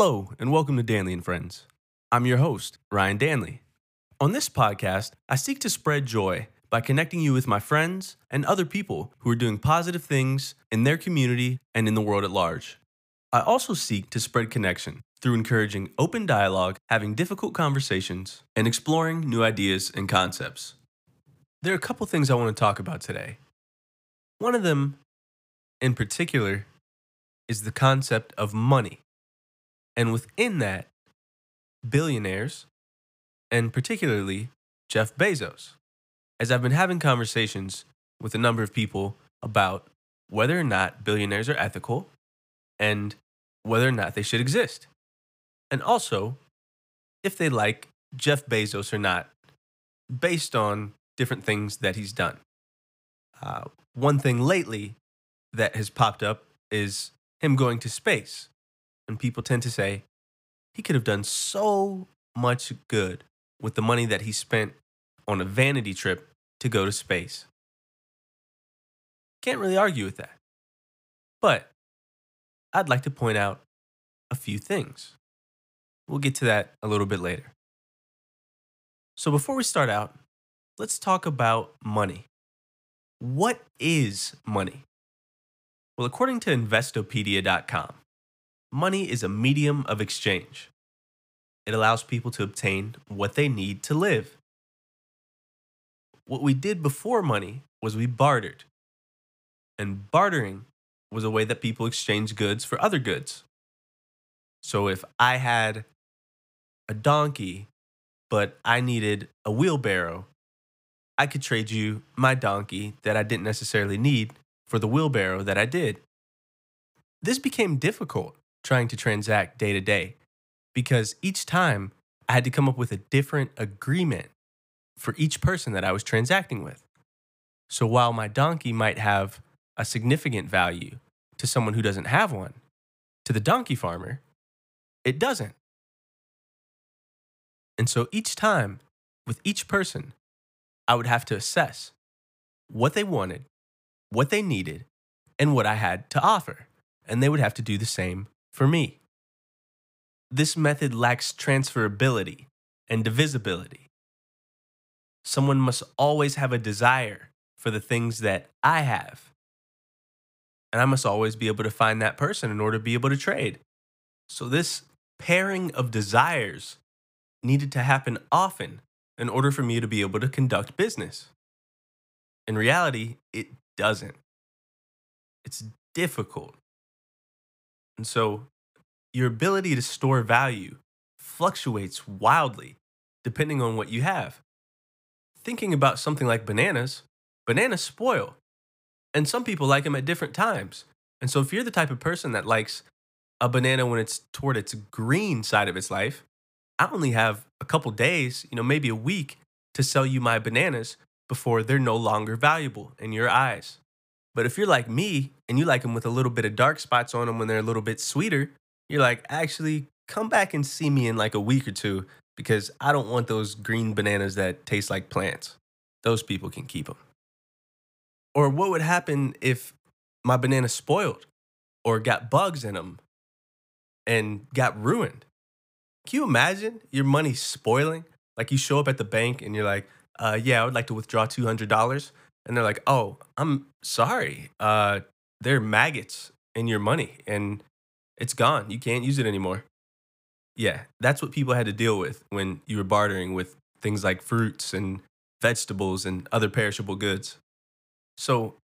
Hello, and welcome to Danley and Friends. I'm your host, Ryan Danley. On this podcast, I seek to spread joy by connecting you with my friends and other people who are doing positive things in their community and in the world at large. I also seek to spread connection through encouraging open dialogue, having difficult conversations, and exploring new ideas and concepts. There are a couple things I want to talk about today. One of them, in particular, is the concept of money. And within that, billionaires, and particularly Jeff Bezos. As I've been having conversations with a number of people about whether or not billionaires are ethical and whether or not they should exist. And also, if they like Jeff Bezos or not, based on different things that he's done. Uh, one thing lately that has popped up is him going to space. And people tend to say he could have done so much good with the money that he spent on a vanity trip to go to space. Can't really argue with that. But I'd like to point out a few things. We'll get to that a little bit later. So before we start out, let's talk about money. What is money? Well, according to Investopedia.com, money is a medium of exchange. It allows people to obtain what they need to live. What we did before money was we bartered. And bartering was a way that people exchanged goods for other goods. So if I had a donkey, but I needed a wheelbarrow, I could trade you my donkey that I didn't necessarily need for the wheelbarrow that I did. This became difficult trying to transact day to day because each time I had to come up with a different agreement for each person that I was transacting with. So while my donkey might have a significant value to someone who doesn't have one, to the donkey farmer, it doesn't. And so each time, with each person, I would have to assess what they wanted, what they needed, and what I had to offer. And they would have to do the same for me. This method lacks transferability and divisibility. Someone must always have a desire for the things that I have. And I must always be able to find that person in order to be able to trade. So, this pairing of desires needed to happen often in order for me to be able to conduct business. In reality, it doesn't. It's difficult. And so your ability to store value fluctuates wildly depending on what you have. Thinking about something like bananas, bananas spoil. And some people like them at different times. And so if you're the type of person that likes a banana when it's toward its green side of its life, I only have a couple days, you know, maybe a week to sell you my bananas before they're no longer valuable in your eyes. But if you're like me and you like them with a little bit of dark spots on them when they're a little bit sweeter, you're like, actually, come back and see me in like a week or two because I don't want those green bananas that taste like plants. Those people can keep them. Or what would happen if my banana spoiled or got bugs in them and got ruined? Can you imagine your money spoiling? Like you show up at the bank and you're like, uh, yeah, I would like to withdraw $200. And they're like, oh, I'm sorry. Uh, there are maggots in your money and it's gone. You can't use it anymore. Yeah, that's what people had to deal with when you were bartering with things like fruits and vegetables and other perishable goods. So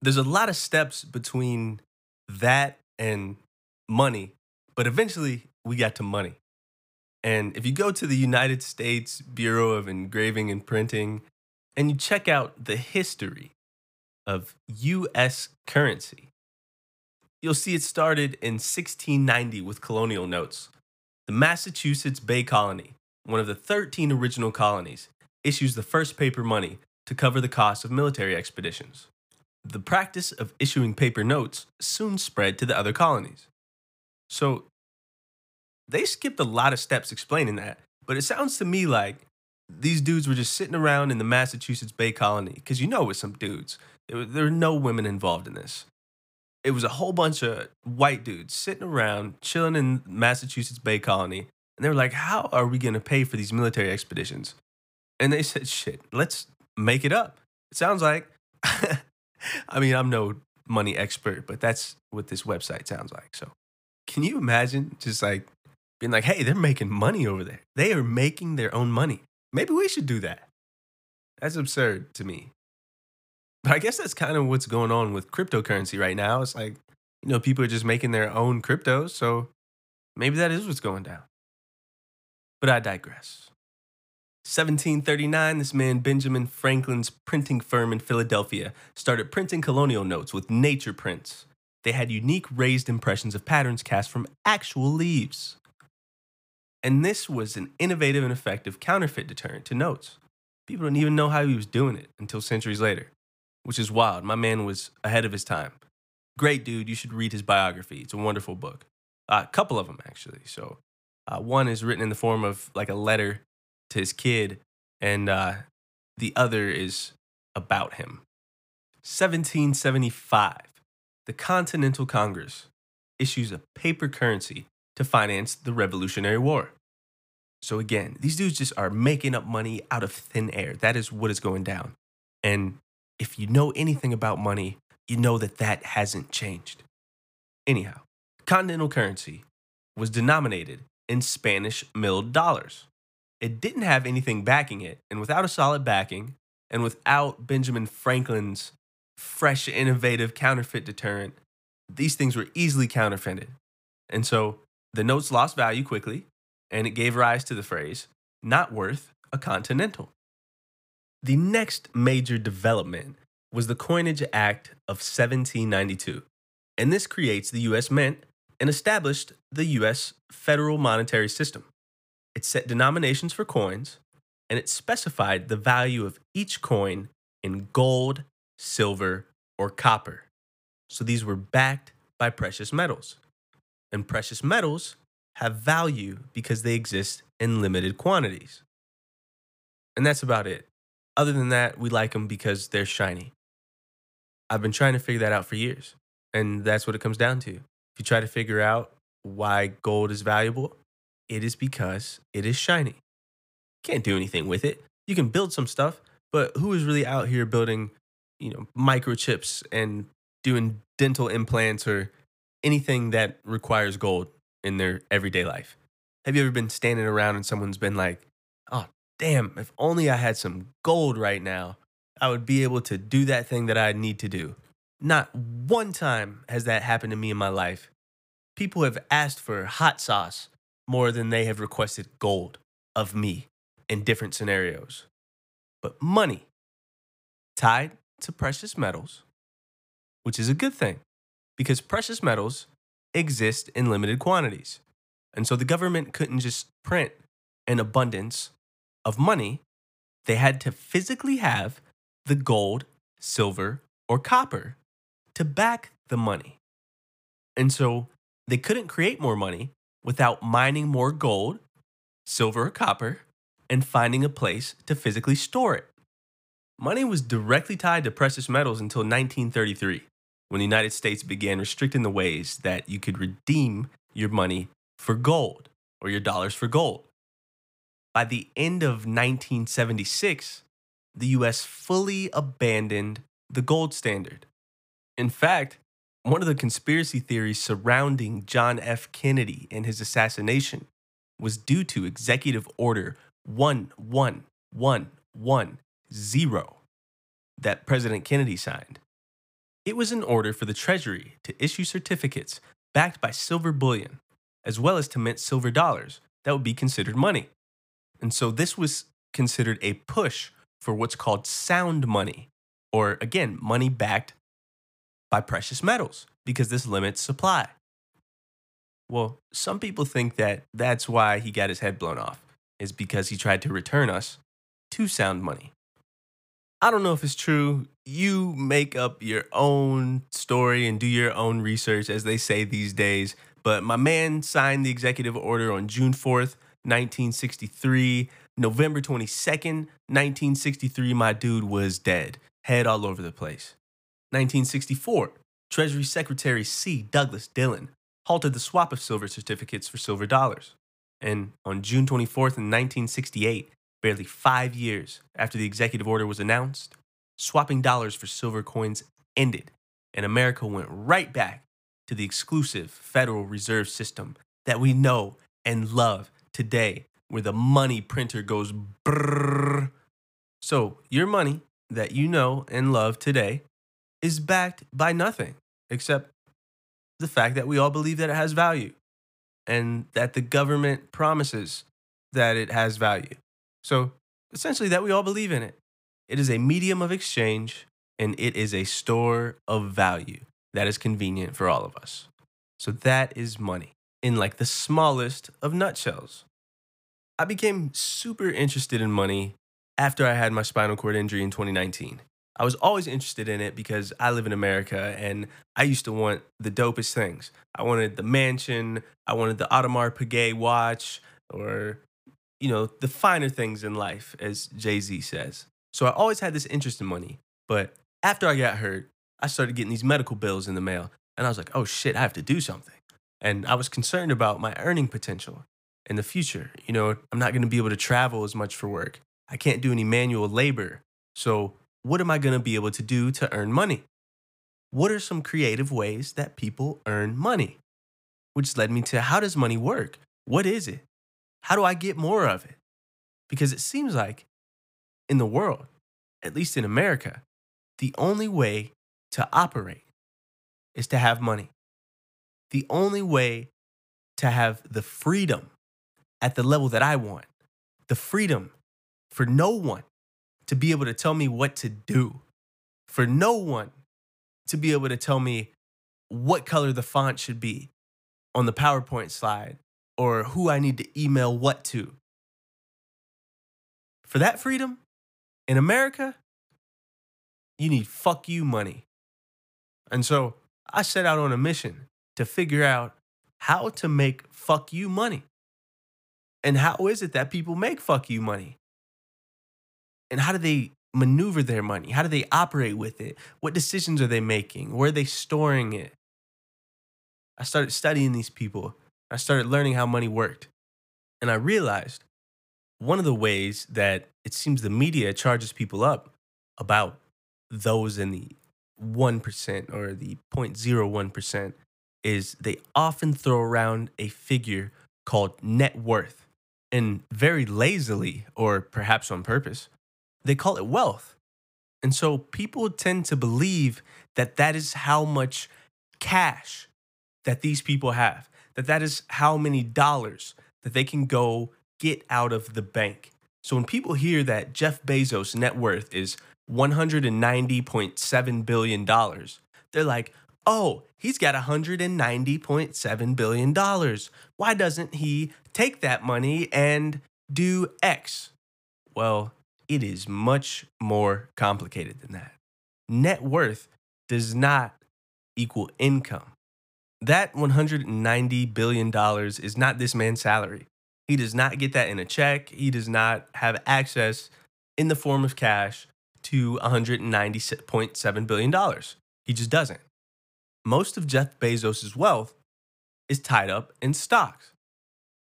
there's a lot of steps between that and money, but eventually we got to money. And if you go to the United States Bureau of Engraving and Printing and you check out the history of US currency, You'll see it started in 1690 with colonial notes. The Massachusetts Bay Colony, one of the 13 original colonies, issues the first paper money to cover the cost of military expeditions. The practice of issuing paper notes soon spread to the other colonies. So, they skipped a lot of steps explaining that, but it sounds to me like these dudes were just sitting around in the Massachusetts Bay Colony, because you know, with some dudes, there were no women involved in this. it was a whole bunch of white dudes sitting around chilling in Massachusetts Bay Colony. And they were like, How are we going to pay for these military expeditions? And they said, Shit, let's make it up. It sounds like, I mean, I'm no money expert, but that's what this website sounds like. So can you imagine just like being like, Hey, they're making money over there? They are making their own money. Maybe we should do that. That's absurd to me. But I guess that's kind of what's going on with cryptocurrency right now. It's like, you know, people are just making their own cryptos. So maybe that is what's going down. But I digress. 1739, this man Benjamin Franklin's printing firm in Philadelphia started printing colonial notes with nature prints. They had unique raised impressions of patterns cast from actual leaves. And this was an innovative and effective counterfeit deterrent to notes. People didn't even know how he was doing it until centuries later which is wild. My man was ahead of his time. Great dude. You should read his biography. It's a wonderful book. Uh, a couple of them, actually. So, uh, one is written in the form of like a letter to his kid, and uh, the other is about him. 1775, the Continental Congress issues a paper currency to finance the Revolutionary War. So, again, these dudes just are making up money out of thin air. That is what is going down. And if you know anything about money, you know that that hasn't changed. Anyhow, continental currency was denominated in Spanish milled dollars. It didn't have anything backing it, and without a solid backing, and without Benjamin Franklin's fresh, innovative counterfeit deterrent, these things were easily counterfeited. And so the notes lost value quickly, and it gave rise to the phrase, not worth a continental. The next major development was the Coinage Act of 1792, and this creates the US Mint and established the US federal monetary system. It set denominations for coins, and it specified the value of each coin in gold, silver, or copper. So these were backed by precious metals. And precious metals have value because they exist in limited quantities. And that's about it. Other than that, we like them because they're shiny. I've been trying to figure that out for years. And that's what it comes down to. If you try to figure out why gold is valuable, it is because it is shiny. Can't do anything with it. You can build some stuff, but who is really out here building, you know, microchips and doing dental implants or anything that requires gold in their everyday life? Have you ever been standing around and someone's been like, oh, damn, if only I had some gold right now, I would be able to do that thing that I need to do. Not one time has that happened to me in my life. People have asked for hot sauce more than they have requested gold of me in different scenarios. But money tied to precious metals, which is a good thing because precious metals exist in limited quantities. And so the government couldn't just print an abundance of money, they had to physically have the gold, silver, or copper to back the money. And so they couldn't create more money without mining more gold, silver, or copper and finding a place to physically store it. Money was directly tied to precious metals until 1933, when the United States began restricting the ways that you could redeem your money for gold or your dollars for gold. By the end of 1976, the US fully abandoned the gold standard. In fact, one of the conspiracy theories surrounding John F. Kennedy and his assassination was due to Executive Order 11110 that President Kennedy signed. It was an order for the Treasury to issue certificates backed by silver bullion, as well as to mint silver dollars that would be considered money. And so this was considered a push for what's called sound money, or again, money backed by precious metals, because this limits supply. Well, some people think that that's why he got his head blown off, is because he tried to return us to sound money. I don't know if it's true. You make up your own story and do your own research, as they say these days. But my man signed the executive order on June 4th, 1963. November 22nd, 1963, my dude was dead, head all over the place. 1964, Treasury Secretary C. Douglas Dillon halted the swap of silver certificates for silver dollars. And on June 24th, in 1968, barely five years after the executive order was announced, swapping dollars for silver coins ended, and America went right back to the exclusive Federal Reserve System that we know and love today, where the money printer goes brrrr. So, your money that you know and love today is backed by nothing except the fact that we all believe that it has value and that the government promises that it has value. So, essentially, that we all believe in it. It is a medium of exchange and it is a store of value that is convenient for all of us. So, that is money in like the smallest of nutshells. I became super interested in money after I had my spinal cord injury in 2019. I was always interested in it because I live in America and I used to want the dopest things. I wanted the mansion, I wanted the Audemars Piguet watch, or, you know, the finer things in life, as Jay Z says. So I always had this interest in money. But after I got hurt, I started getting these medical bills in the mail. And I was like, oh shit, I have to do something. And I was concerned about my earning potential in the future. You know, I'm not going to be able to travel as much for work. I can't do any manual labor. So what am I going to be able to do to earn money? What are some creative ways that people earn money? Which led me to how does money work? What is it? How do I get more of it? Because it seems like in the world, at least in America, the only way to operate is to have money. The only way to have the freedom at the level that I want, the freedom for no one to be able to tell me what to do, for no one to be able to tell me what color the font should be on the PowerPoint slide or who I need to email what to. For that freedom in America, you need fuck you money. And so I set out on a mission to figure out how to make fuck you money. And how is it that people make fuck you money? and how do they maneuver their money? How do they operate with it? What decisions are they making? Where are they storing it? I started studying these people. I started learning how money worked. And I realized one of the ways that it seems the media charges people up about those in the 1% or the 0.01% is they often throw around a figure called net worth. And very lazily, or perhaps on purpose, they call it wealth. And so people tend to believe that that is how much cash that these people have, that that is how many dollars that they can go get out of the bank. So when people hear that Jeff Bezos' net worth is $190.7 billion, they're like, oh, he's got $190.7 billion. Why doesn't he take that money and do X? Well, it is much more complicated than that. Net worth does not equal income. That $190 billion is not this man's salary. He does not get that in a check. He does not have access in the form of cash to $190.7 billion. He just doesn't. Most of Jeff Bezos' wealth is tied up in stocks.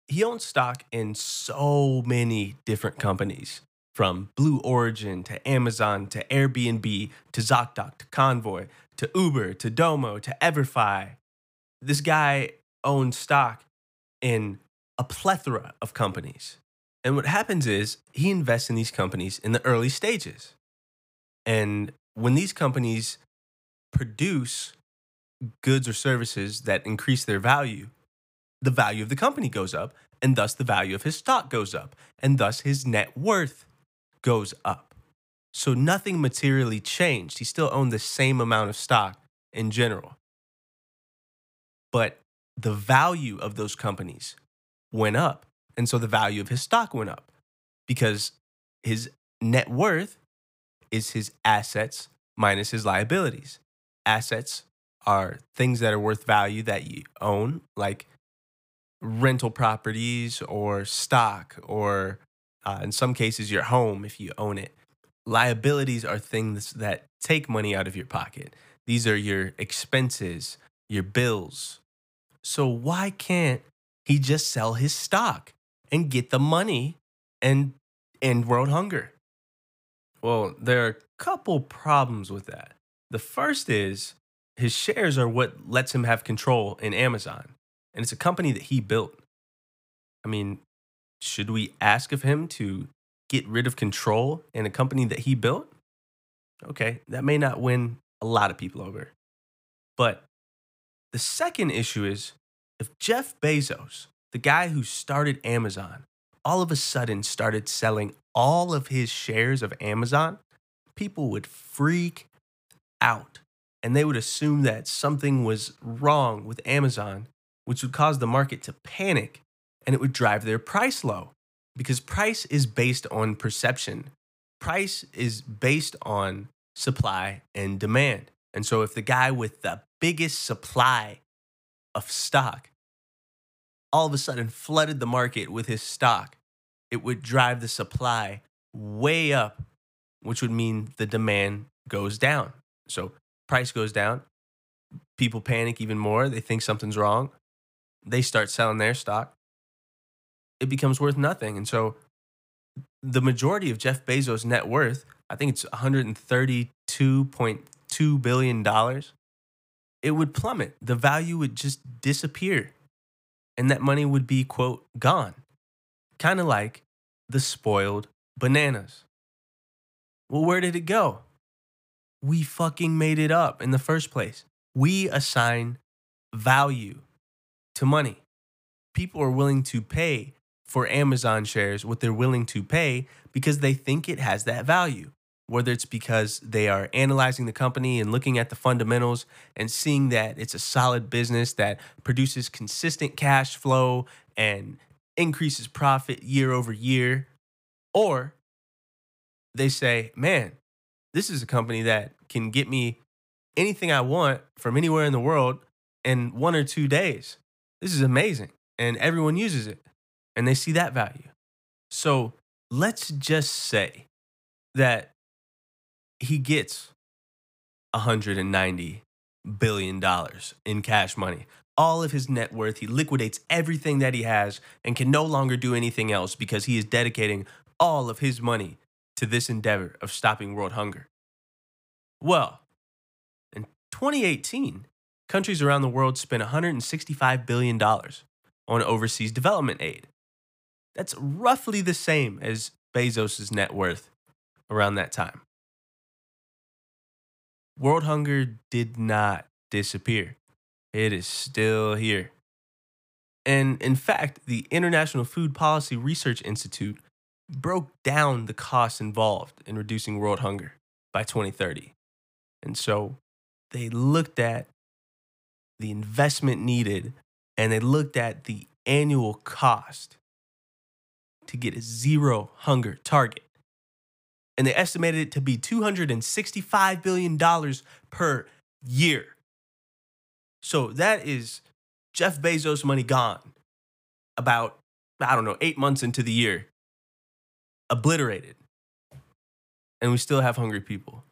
He owns stock in so many different companies from Blue Origin to Amazon to Airbnb to ZocDoc to Convoy to Uber to Domo to Everfi. This guy owns stock in a plethora of companies. And what happens is he invests in these companies in the early stages. And when these companies produce goods or services that increase their value, the value of the company goes up, and thus the value of his stock goes up, and thus his net worth goes up. So nothing materially changed. He still owned the same amount of stock in general. But the value of those companies went up. And so the value of his stock went up because his net worth is his assets minus his liabilities. Assets are things that are worth value that you own, like rental properties or stock or uh, in some cases, your home if you own it. Liabilities are things that take money out of your pocket. These are your expenses, your bills. So why can't he just sell his stock and get the money and end world hunger? Well, there are a couple problems with that. The first is his shares are what lets him have control in Amazon, and it's a company that he built. I mean, should we ask of him to get rid of control in a company that he built? Okay, that may not win a lot of people over. But the second issue is if Jeff Bezos, the guy who started Amazon, all of a sudden started selling all of his shares of Amazon, people would freak out and they would assume that something was wrong with Amazon, which would cause the market to panic and it would drive their price low because price is based on perception. Price is based on supply and demand. And so if the guy with the biggest supply of stock all of a sudden flooded the market with his stock, it would drive the supply way up, which would mean the demand goes down. So price goes down, people panic even more, they think something's wrong, they start selling their stock. It becomes worth nothing. And so the majority of Jeff Bezos' net worth, I think it's 132.2 billion dollars, it would plummet. The value would just disappear. And that money would be quote gone. Kind of like the spoiled bananas. Well, where did it go? We fucking made it up in the first place. We assign value to money. People are willing to pay for Amazon shares what they're willing to pay because they think it has that value. Whether it's because they are analyzing the company and looking at the fundamentals and seeing that it's a solid business that produces consistent cash flow and increases profit year over year, or they say, man, this is a company that can get me anything I want from anywhere in the world in one or two days. This is amazing. And everyone uses it and they see that value. So let's just say that he gets $190 billion in cash money. All of his net worth, he liquidates everything that he has and can no longer do anything else because he is dedicating all of his money to this endeavor of stopping world hunger. Well, in 2018, countries around the world spent $165 billion on overseas development aid. That's roughly the same as Bezos' net worth around that time. World hunger did not disappear. It is still here. And in fact, the International Food Policy Research Institute broke down the costs involved in reducing world hunger by 2030. And so they looked at the investment needed and they looked at the annual cost to get a zero hunger target. And they estimated it to be $265 billion per year. So that is Jeff Bezos' money gone about, I don't know, eight months into the year obliterated. And we still have hungry people.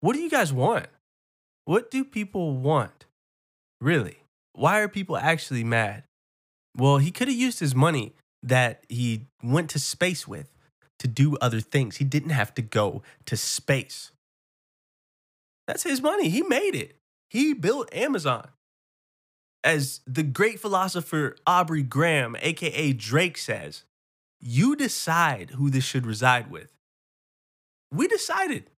What do you guys want? What do people want? Really? Why are people actually mad? Well, he could have used his money that he went to space with to do other things. He didn't have to go to space. That's his money. He made it. He built Amazon. As the great philosopher Aubrey Graham, aka Drake, says, you decide who this should reside with. We decided.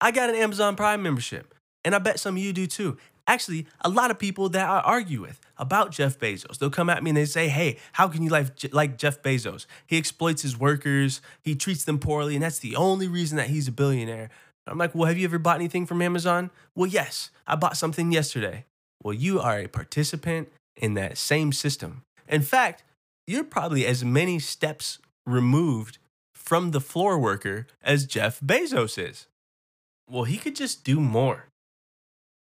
I got an Amazon Prime membership, and I bet some of you do too. Actually, a lot of people that I argue with about Jeff Bezos, they'll come at me and they say, Hey, how can you like, like Jeff Bezos? He exploits his workers, he treats them poorly, and that's the only reason that he's a billionaire. I'm like, Well, have you ever bought anything from Amazon? Well, yes, I bought something yesterday. Well, you are a participant in that same system. In fact, you're probably as many steps removed from the floor worker as Jeff Bezos is. Well, he could just do more.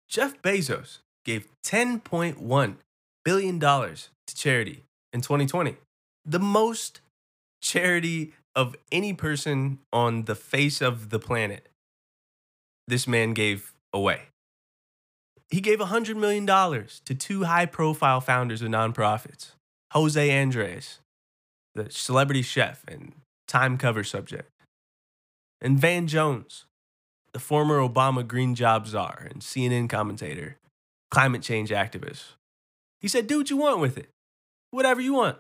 Jeff Bezos gave $10.1 billion to charity in 2020, the most charity of any person on the face of the planet. This man gave away. He gave $100 million to two high profile founders of nonprofits Jose Andres, the celebrity chef and Time cover subject, and Van Jones, the former Obama green job czar and CNN commentator, climate change activist. He said, Do what you want with it, whatever you want.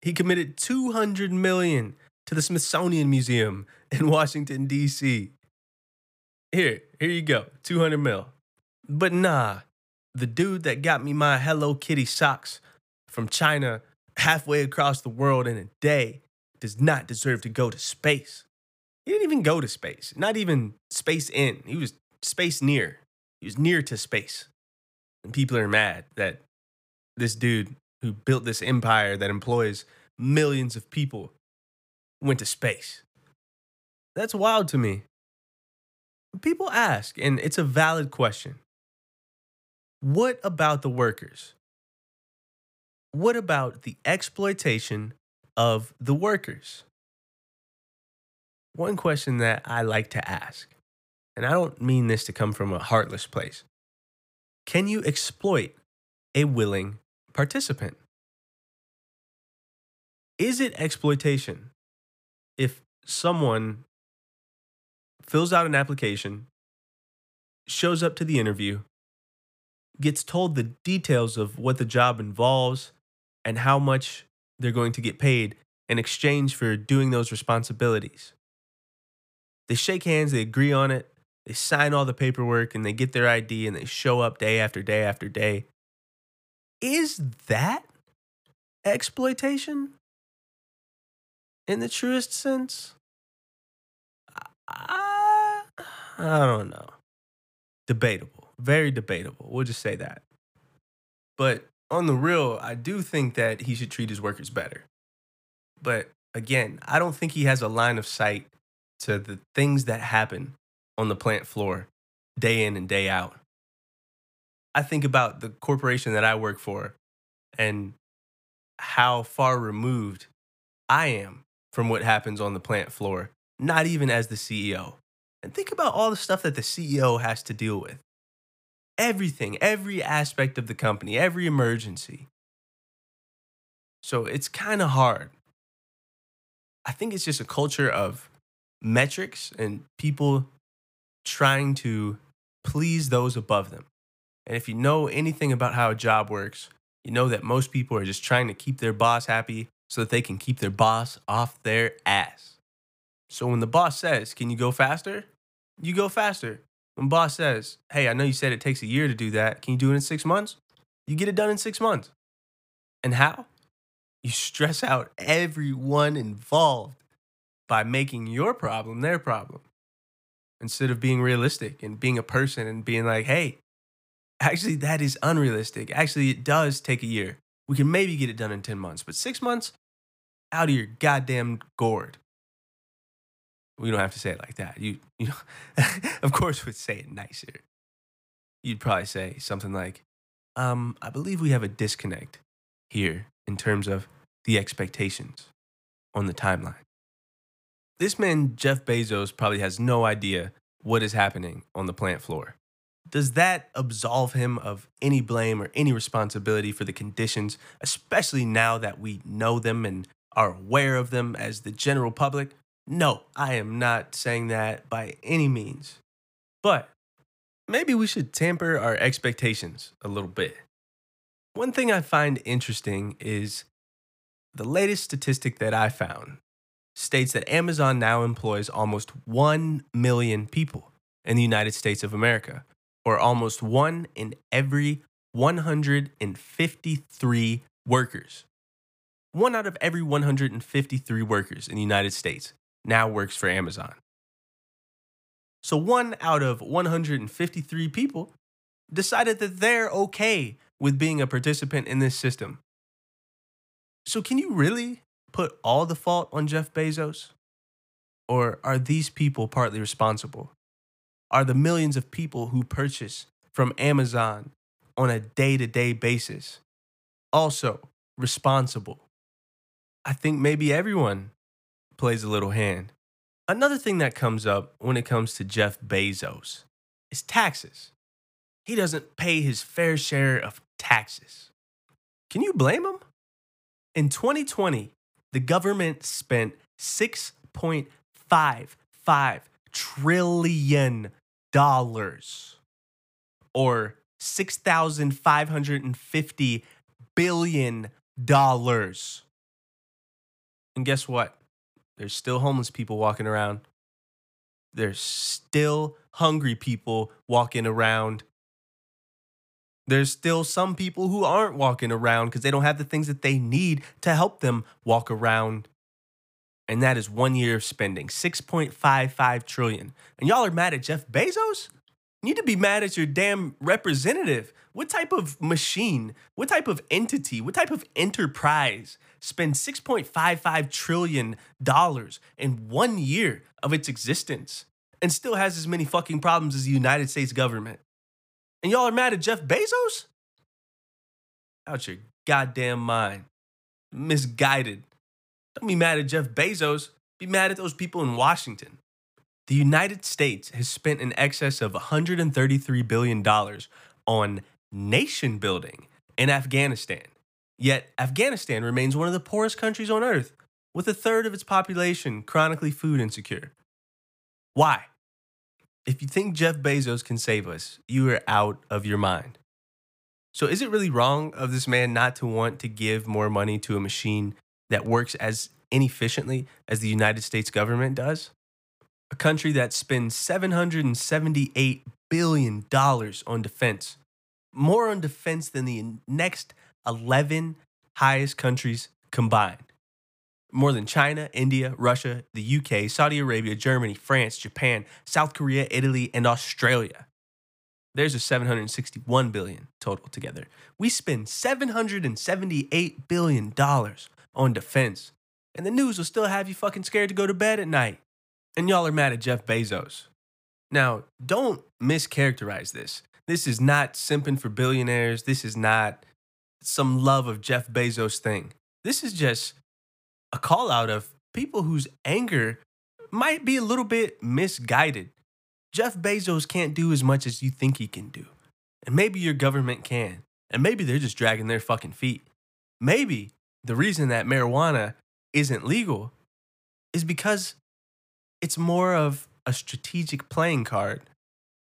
He committed 200 million to the Smithsonian Museum in Washington, D.C. Here, here you go, 200 mil. But nah, the dude that got me my Hello Kitty socks from China halfway across the world in a day does not deserve to go to space. He didn't even go to space, not even space in. He was space near. He was near to space. And people are mad that this dude who built this empire that employs millions of people went to space. That's wild to me. People ask, and it's a valid question what about the workers? What about the exploitation of the workers? One question that I like to ask, and I don't mean this to come from a heartless place can you exploit a willing participant? Is it exploitation if someone fills out an application, shows up to the interview, gets told the details of what the job involves and how much they're going to get paid in exchange for doing those responsibilities. They shake hands, they agree on it, they sign all the paperwork, and they get their ID and they show up day after day after day. Is that exploitation in the truest sense? I, I don't know. Debatable. Very debatable. We'll just say that. But on the real, I do think that he should treat his workers better. But again, I don't think he has a line of sight to the things that happen on the plant floor day in and day out. I think about the corporation that I work for and how far removed I am from what happens on the plant floor, not even as the CEO. And think about all the stuff that the CEO has to deal with everything, every aspect of the company, every emergency. So it's kind of hard. I think it's just a culture of metrics and people trying to please those above them. And if you know anything about how a job works, you know that most people are just trying to keep their boss happy so that they can keep their boss off their ass. So when the boss says, Can you go faster? You go faster. When boss says, Hey, I know you said it takes a year to do that. Can you do it in six months? You get it done in six months. And how? You stress out everyone involved by making your problem their problem instead of being realistic and being a person and being like, hey, actually, that is unrealistic. Actually, it does take a year. We can maybe get it done in 10 months, but six months, out of your goddamn gourd. We don't have to say it like that. You, you know, of course, would say it nicer. You'd probably say something like, um, I believe we have a disconnect here in terms of the expectations on the timeline. This man, Jeff Bezos, probably has no idea what is happening on the plant floor. Does that absolve him of any blame or any responsibility for the conditions, especially now that we know them and are aware of them as the general public? No, I am not saying that by any means. But maybe we should tamper our expectations a little bit. One thing I find interesting is the latest statistic that I found states that Amazon now employs almost 1 million people in the United States of America, or almost one in every 153 workers. One out of every 153 workers in the United States now works for Amazon. So, one out of 153 people decided that they're okay with being a participant in this system. So, can you really put all the fault on Jeff Bezos? Or are these people partly responsible? Are the millions of people who purchase from Amazon on a day to day basis also responsible? I think maybe everyone plays a little hand. Another thing that comes up when it comes to Jeff Bezos is taxes. He doesn't pay his fair share of taxes. Can you blame him? In 2020, the government spent $6.55 trillion or $6,550 billion. And guess what? There's still homeless people walking around. There's still hungry people walking around. There's still some people who aren't walking around because they don't have the things that they need to help them walk around. And that is one year of spending 6.55 trillion. And y'all are mad at Jeff Bezos? You need to be mad at your damn representative. What type of machine, what type of entity, what type of enterprise spends $6.55 trillion in one year of its existence and still has as many fucking problems as the United States government? And y'all are mad at Jeff Bezos? Out your goddamn mind. Misguided. Don't be mad at Jeff Bezos. Be mad at those people in Washington. The United States has spent in excess of $133 billion on nation building in Afghanistan. Yet, Afghanistan remains one of the poorest countries on earth, with a third of its population chronically food insecure. Why? If you think Jeff Bezos can save us, you are out of your mind. So, is it really wrong of this man not to want to give more money to a machine that works as inefficiently as the United States government does? A country that spends $778 billion on defense, more on defense than the next 11 highest countries combined more than China, India, Russia, the UK, Saudi Arabia, Germany, France, Japan, South Korea, Italy, and Australia. There's a 761 billion total together. We spend 778 billion dollars on defense. And the news will still have you fucking scared to go to bed at night. And y'all are mad at Jeff Bezos. Now, don't mischaracterize this. This is not simping for billionaires. This is not some love of Jeff Bezos thing. This is just a call out of people whose anger might be a little bit misguided. Jeff Bezos can't do as much as you think he can do. And maybe your government can. And maybe they're just dragging their fucking feet. Maybe the reason that marijuana isn't legal is because it's more of a strategic playing card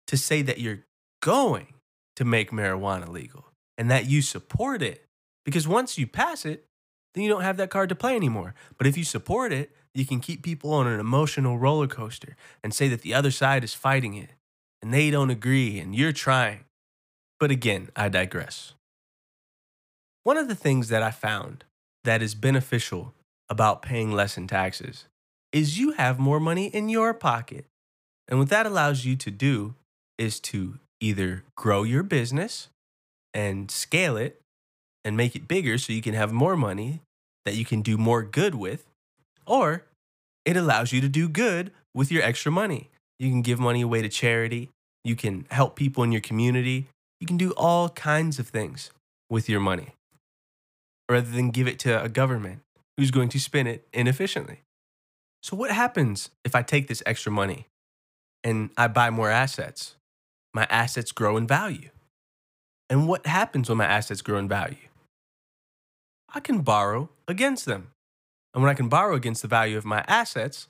to say that you're going to make marijuana legal and that you support it. Because once you pass it, then you don't have that card to play anymore. But if you support it, you can keep people on an emotional roller coaster and say that the other side is fighting it and they don't agree and you're trying. But again, I digress. One of the things that I found that is beneficial about paying less in taxes is you have more money in your pocket. And what that allows you to do is to either grow your business and scale it and make it bigger so you can have more money that you can do more good with, or it allows you to do good with your extra money. You can give money away to charity, you can help people in your community, you can do all kinds of things with your money rather than give it to a government who's going to spend it inefficiently. So, what happens if I take this extra money and I buy more assets? My assets grow in value. And what happens when my assets grow in value? I can borrow against them. And when I can borrow against the value of my assets,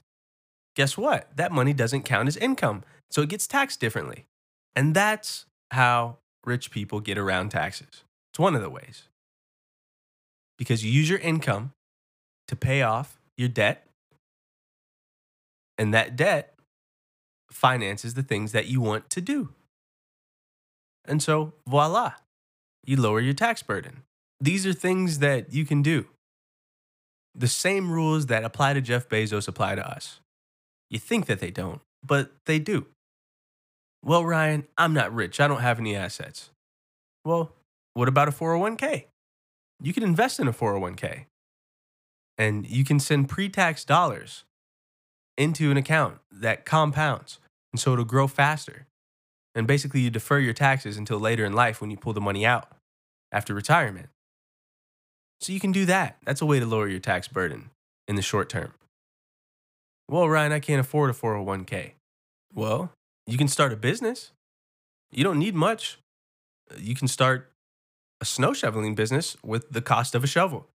guess what? That money doesn't count as income. So it gets taxed differently. And that's how rich people get around taxes. It's one of the ways. Because you use your income to pay off your debt, and that debt finances the things that you want to do. And so, voila, you lower your tax burden. These are things that you can do. The same rules that apply to Jeff Bezos apply to us. You think that they don't, but they do. Well, Ryan, I'm not rich. I don't have any assets. Well, what about a 401k? You can invest in a 401k and you can send pre tax dollars into an account that compounds. And so it'll grow faster. And basically, you defer your taxes until later in life when you pull the money out after retirement. So you can do that. That's a way to lower your tax burden in the short term. Well, Ryan, I can't afford a 401k. Well, you can start a business You don't need much. Uh, you can start a snow shoveling business with the cost of a shovel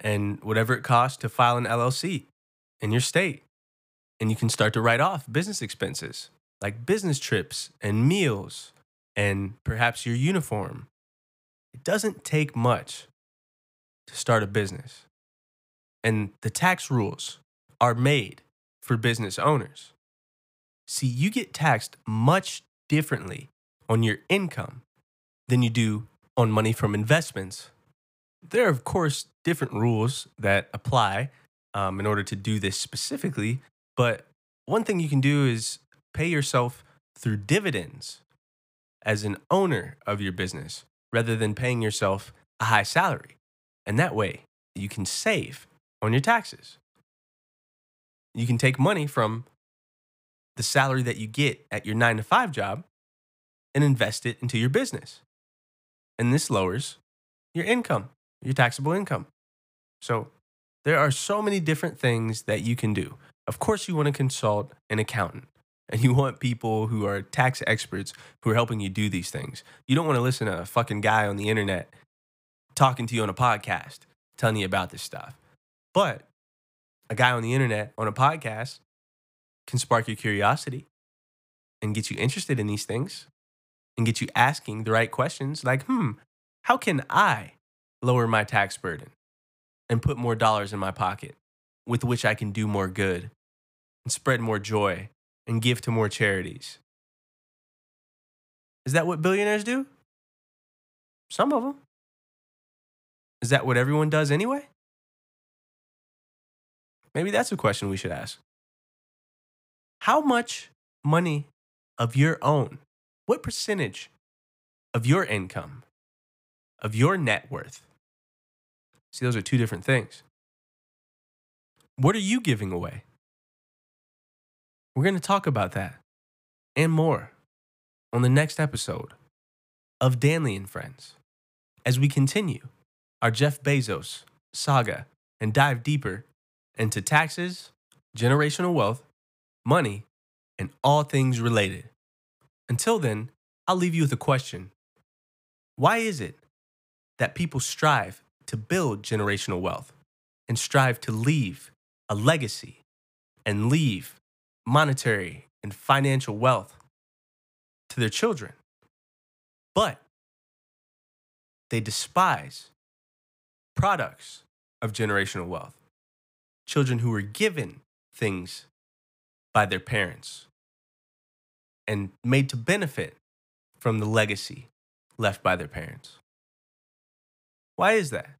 and whatever it costs to file an LLC in your state. And you can start to write off business expenses like business trips and meals and perhaps your uniform. It doesn't take much to start a business. And the tax rules are made for business owners. See, you get taxed much differently on your income than you do on money from investments. There are, of course, different rules that apply um, in order to do this specifically, but one thing you can do is pay yourself through dividends as an owner of your business rather than paying yourself a high salary. And that way, you can save on your taxes. You can take money from the salary that you get at your nine to five job and invest it into your business. And this lowers your income, your taxable income. So there are so many different things that you can do. Of course, you want to consult an accountant and you want people who are tax experts who are helping you do these things. You don't want to listen to a fucking guy on the internet talking to you on a podcast telling you about this stuff. But a guy on the internet on a podcast can spark your curiosity and get you interested in these things and get you asking the right questions like, hmm, how can I lower my tax burden and put more dollars in my pocket with which I can do more good and spread more joy and give to more charities? Is that what billionaires do? Some of them. Is that what everyone does anyway? Maybe that's a question we should ask. How much money of your own, what percentage of your income, of your net worth? See, those are two different things. What are you giving away? We're going to talk about that and more on the next episode of Danley and Friends as we continue our Jeff Bezos saga and dive deeper into taxes, generational wealth, money, and all things related. Until then, I'll leave you with a question Why is it that people strive to build generational wealth and strive to leave a legacy and leave monetary and financial wealth to their children? But they despise products of generational wealth children who were given things by their parents and made to benefit from the legacy left by their parents. Why is that?